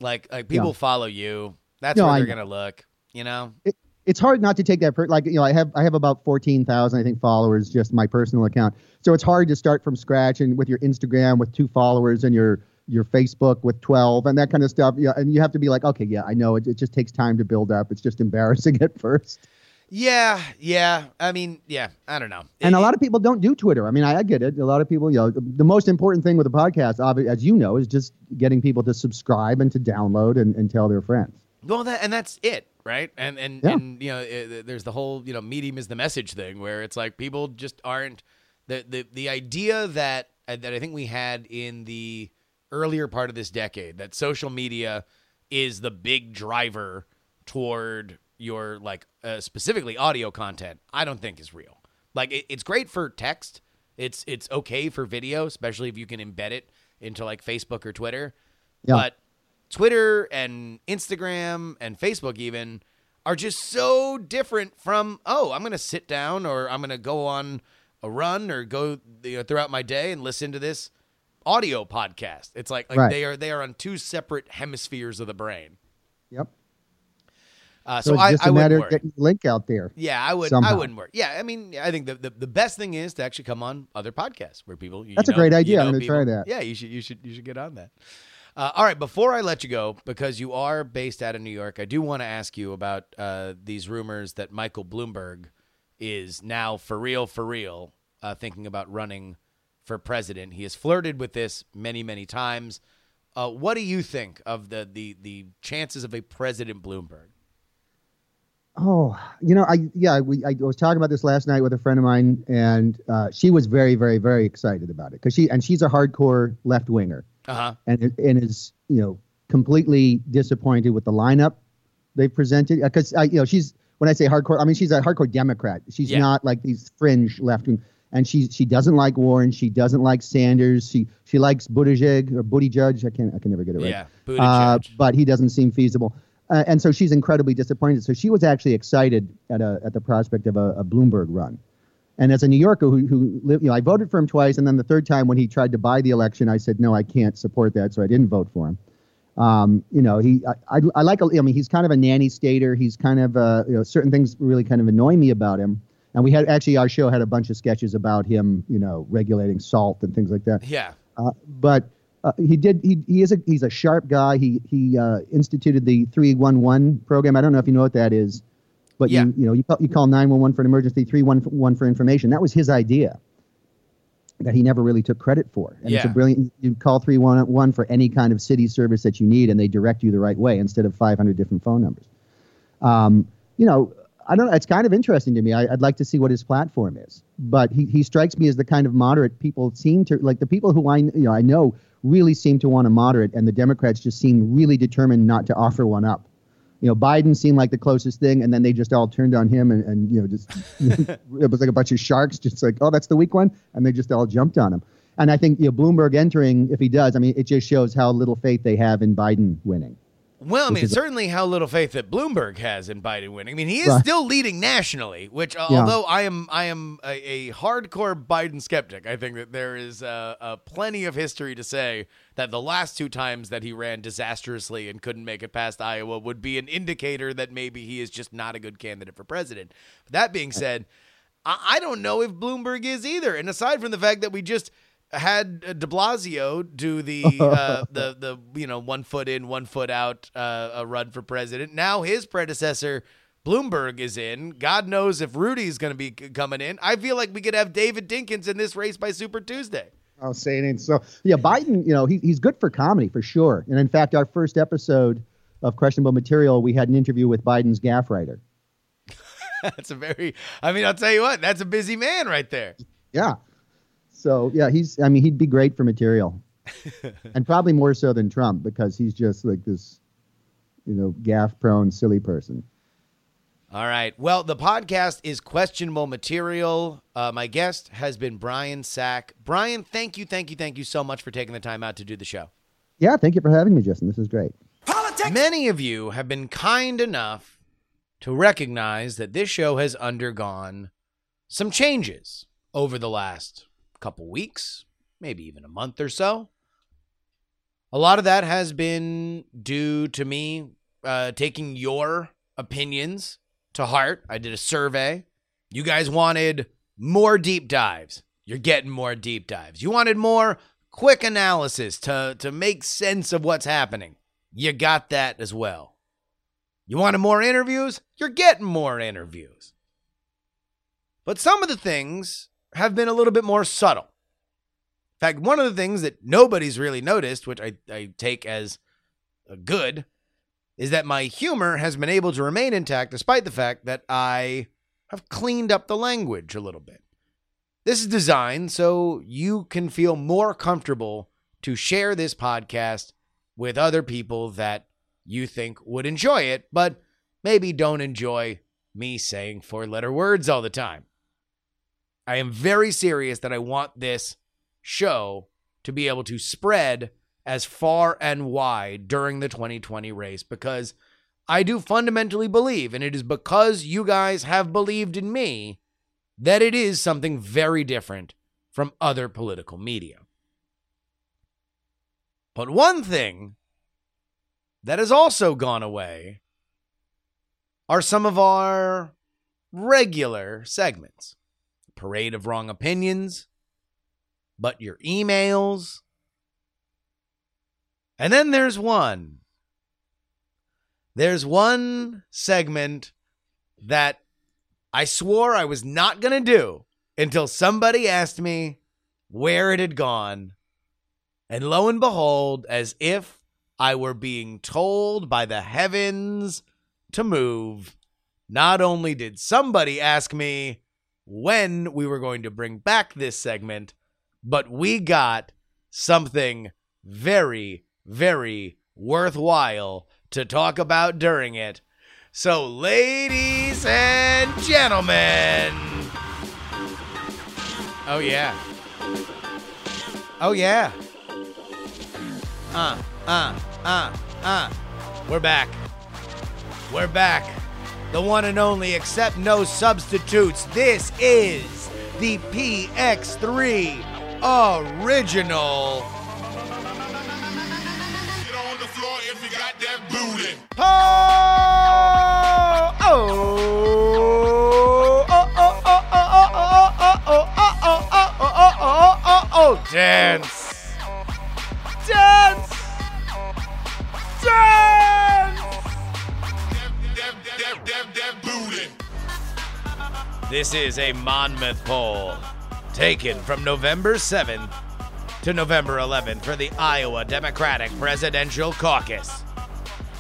Like, like people Yeah. follow you. That's No, where I they're gonna look. You know. it, it's hard not to take that per, like you know I have I have about fourteen thousand I think followers just my personal account. So it's hard to start from scratch and with your Instagram with two followers and your your Facebook with twelve and that kind of stuff. Yeah, and you have to be like, okay, yeah, I know it, it just takes time to build up. It's just embarrassing at first. Yeah, yeah. I mean, yeah. I don't know. And a lot of people don't do Twitter. I mean, I, I get it. A lot of people, you know, the, the most important thing with a podcast, as you know, is just getting people to subscribe and to download and, and tell their friends. Well, that and that's it, right? And and Yeah. and you know, uh, there's the whole you know, medium is the message thing, where it's like people just aren't the the the idea that uh, that I think we had in the earlier part of this decade that social media is the big driver toward your like uh, specifically audio content. I don't think is real. Like it, it's great for text. It's it's okay for video, especially if you can embed it into like Facebook or Twitter. Yeah. But Twitter and Instagram and Facebook even are just so different from oh I'm gonna sit down or I'm gonna go on a run or go you know, throughout my day and listen to this audio podcast. It's like like Right. they are they are on two separate hemispheres of the brain. Yep. Uh, So, so it's I, just I a of worry. getting the link out there. Yeah, I would. I wouldn't worry. Yeah, I mean, I think the, the, the best thing is to actually come on other podcasts where people. You That's a know- great you idea. I'm gonna try that. Yeah, you should. You should. You should get on that. Uh, all right. Before I let you go, because you are based out of New York, I do want to ask you about uh, these rumors that Michael Bloomberg is now for real, for real, uh, thinking about running for president. He has flirted with this many, many times. Uh, what do you think of the the the chances of a President Bloomberg? Oh, you know, I yeah, we I was talking about this last night with a friend of mine, and uh, she was very, very, very excited about it because she and she's a hardcore left winger, Uh huh. and and is you know completely disappointed with the lineup they presented because I you know she's when I say hardcore, I mean she's a hardcore Democrat. She's Yeah. not like these fringe left wing, and she she doesn't like Warren. She doesn't like Sanders. She she likes Buttigieg or Buttigieg. I can't I can never get it right. Yeah, Uh, but he doesn't seem feasible. Uh, and so she's incredibly disappointed. So she was actually excited at a at the prospect of a, a Bloomberg run. And as a New Yorker who who lived, you know, I voted for him twice, and then the third time when he tried to buy the election, I said no, I can't support that, so I didn't vote for him. Um, you know, he I, I, I like I mean he's kind of a nanny stater. He's kind of uh, you know certain things really kind of annoy me about him. And we had actually our show had a bunch of sketches about him, you know, regulating salt and things like that. Yeah. Uh, but uh, he did. He, he is a he's a sharp guy. He he uh, instituted the three one one program. I don't know if you know what that is, but Yeah. you you know you call, you call nine one one for an emergency, three one one for information. That was his idea. That he never really took credit for. And it's a brilliant. You call three one one for any kind of city service that you need, and they direct you the right way instead of five hundred different phone numbers. Um, you know, I don't know. It's kind of interesting to me. I, would like to see what his platform is. But he, he strikes me as the kind of moderate people seem to like the people who I you know I know really seem to want a moderate, and the Democrats just seem really determined not to offer one up. You know, Biden seemed like the closest thing, and then they just all turned on him, and, and you know, just it was like a bunch of sharks, just like, oh, that's the weak one, and they just all jumped on him. And I think you know, Bloomberg entering, if he does, I mean, it just shows how little faith they have in Biden winning. Well, I mean, certainly how little faith that Bloomberg has in Biden winning. I mean, he is right. still leading nationally, which uh, yeah. although I am I am a, a, hardcore Biden skeptic, I think that there is uh, uh, plenty of history to say that the last two times that he ran disastrously and couldn't make it past Iowa would be an indicator that maybe he is just not a good candidate for president. That being said, I, I don't know if Bloomberg is either. And aside from the fact that we just had uh, De Blasio do the uh, the the you know one foot in, one foot out uh, a run for president. Now his predecessor Bloomberg is in. God knows if Rudy's going to be coming in. I feel like we could have David Dinkins in this race by Super Tuesday. I'll say it. So yeah, Biden, you know, he, he's good for comedy for sure. And in fact, our first episode of Questionable Material, we had an interview with Biden's gaffe writer. that's a very. I mean, I'll tell you what, that's a busy man right there. Yeah. So yeah, he's. I mean, he'd be great for material, and probably more so than Trump because he's just like this, you know, gaffe-prone, silly person. All right. Well, the podcast is questionable material. Uh, my guest has been Brian Sack. Brian, thank you, thank you, thank you so much for taking the time out to do the show. Yeah, thank you for having me, Justin. This is great. Politics. Many of you have been kind enough to recognize that this show has undergone some changes over the last couple weeks, maybe even a month or so. A lot of that has been due to me uh, taking your opinions to heart. I did a survey. You guys wanted more deep dives. You're getting more deep dives. You wanted more quick analysis to, to make sense of what's happening. You got that as well. You wanted more interviews? You're getting more interviews. But some of the things have been a little bit more subtle. In fact, one of the things that nobody's really noticed, which I, I take as good, is that my humor has been able to remain intact despite the fact that I have cleaned up the language a little bit. This is designed so you can feel more comfortable to share this podcast with other people that you think would enjoy it, but maybe don't enjoy me saying four letter words all the time. I am very serious that I want this show to be able to spread as far and wide during the 2020 race because I do fundamentally believe, and it is because you guys have believed in me, that it is something very different from other political media. But one thing that has also gone away are some of our regular segments parade of wrong opinions, but your emails. And then there's one. There's one segment that I swore I was not going to do until somebody asked me where it had gone. And lo and behold, as if I were being told by the heavens to move, not only did somebody ask me when we were going to bring back this segment, but we got something very, very worthwhile to talk about during it. So, ladies and gentlemen. Oh, yeah. Oh, yeah. Uh, uh, uh, uh. We're back. We're back. The one and only, except no substitutes. This is the PX3 original. Oh, oh, oh, oh, oh, oh, oh, oh, oh, oh, oh, oh, oh, oh, dance, This is a Monmouth poll taken from November 7th to November 11th for the Iowa Democratic Presidential Caucus.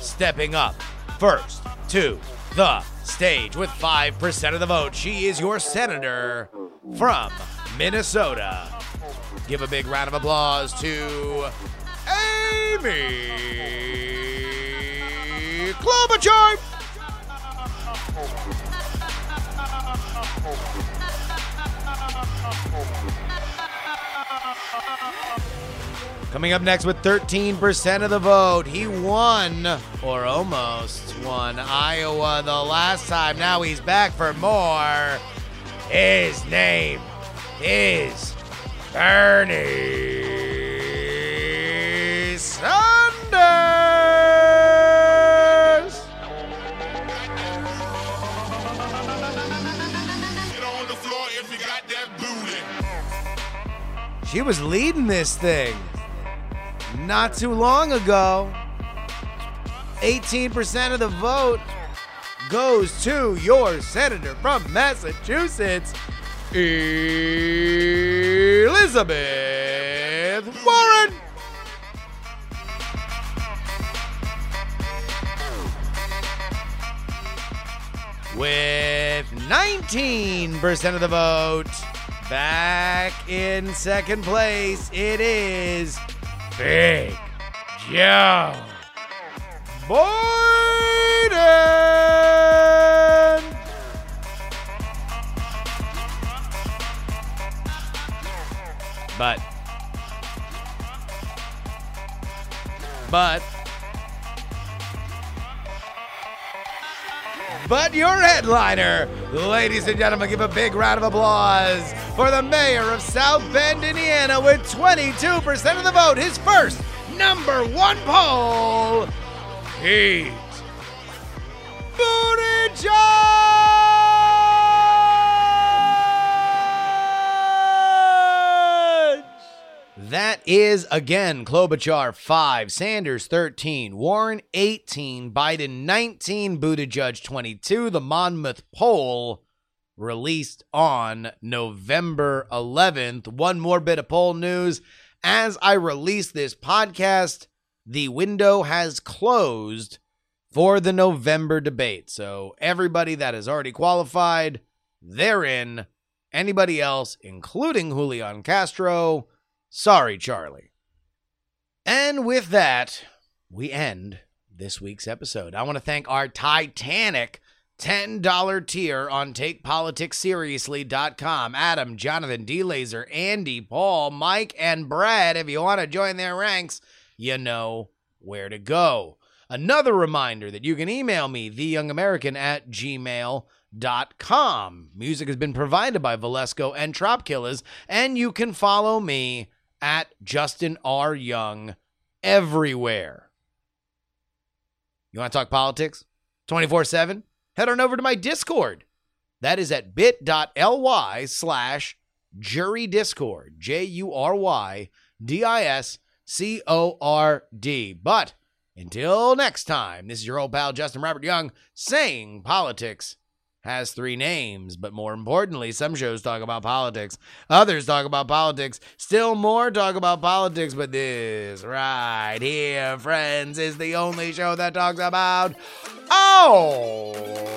Stepping up first to the stage with 5% of the vote. She is your senator from Minnesota. Give a big round of applause to Amy Klobuchar. Coming up next with 13% of the vote, he won, or almost won, Iowa the last time. Now he's back for more. His name is Bernie Sanders. She was leading this thing not too long ago. 18% of the vote goes to your senator from Massachusetts, Elizabeth Warren. With 19% of the vote, back in second place, it is Big Joe Biden. But, but, but your headliner, ladies and gentlemen, give a big round of applause for the mayor of South Bend, Indiana, with 22% of the vote. His first number one poll, Pete Buttigieg. That is again Klobuchar 5, Sanders 13, Warren 18, Biden 19, Buttigieg 22. The Monmouth poll released on November 11th. One more bit of poll news. As I release this podcast, the window has closed for the November debate. So everybody that has already qualified, they're in. Anybody else, including Julian Castro, sorry, Charlie. And with that, we end this week's episode. I want to thank our Titanic $10 tier on TakePoliticsSeriously.com. Adam, Jonathan, D Laser, Andy, Paul, Mike, and Brad. If you want to join their ranks, you know where to go. Another reminder that you can email me, theyoungamerican at gmail.com. Music has been provided by Valesco and Trop Killers, and you can follow me at Justin R. Young everywhere. You want to talk politics 24 7? Head on over to my Discord. That is at bit.ly slash jury discord. J U R Y D I S C O R D. But until next time, this is your old pal Justin Robert Young saying politics has three names, but more importantly, some shows talk about politics, others talk about politics, still more talk about politics, but this right here, friends, is the only show that talks about oh